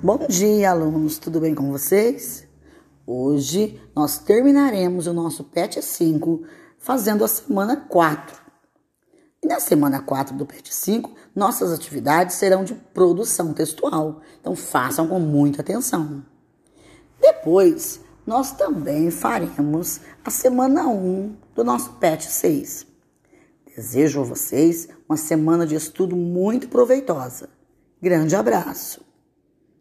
Bom dia, alunos, tudo bem com vocês? Hoje nós terminaremos o nosso PET 5 fazendo a semana 4. E na semana 4 do PET 5, nossas atividades serão de produção textual, então façam com muita atenção. Depois, nós também faremos a semana 1 do nosso PET 6. Desejo a vocês uma semana de estudo muito proveitosa. Grande abraço!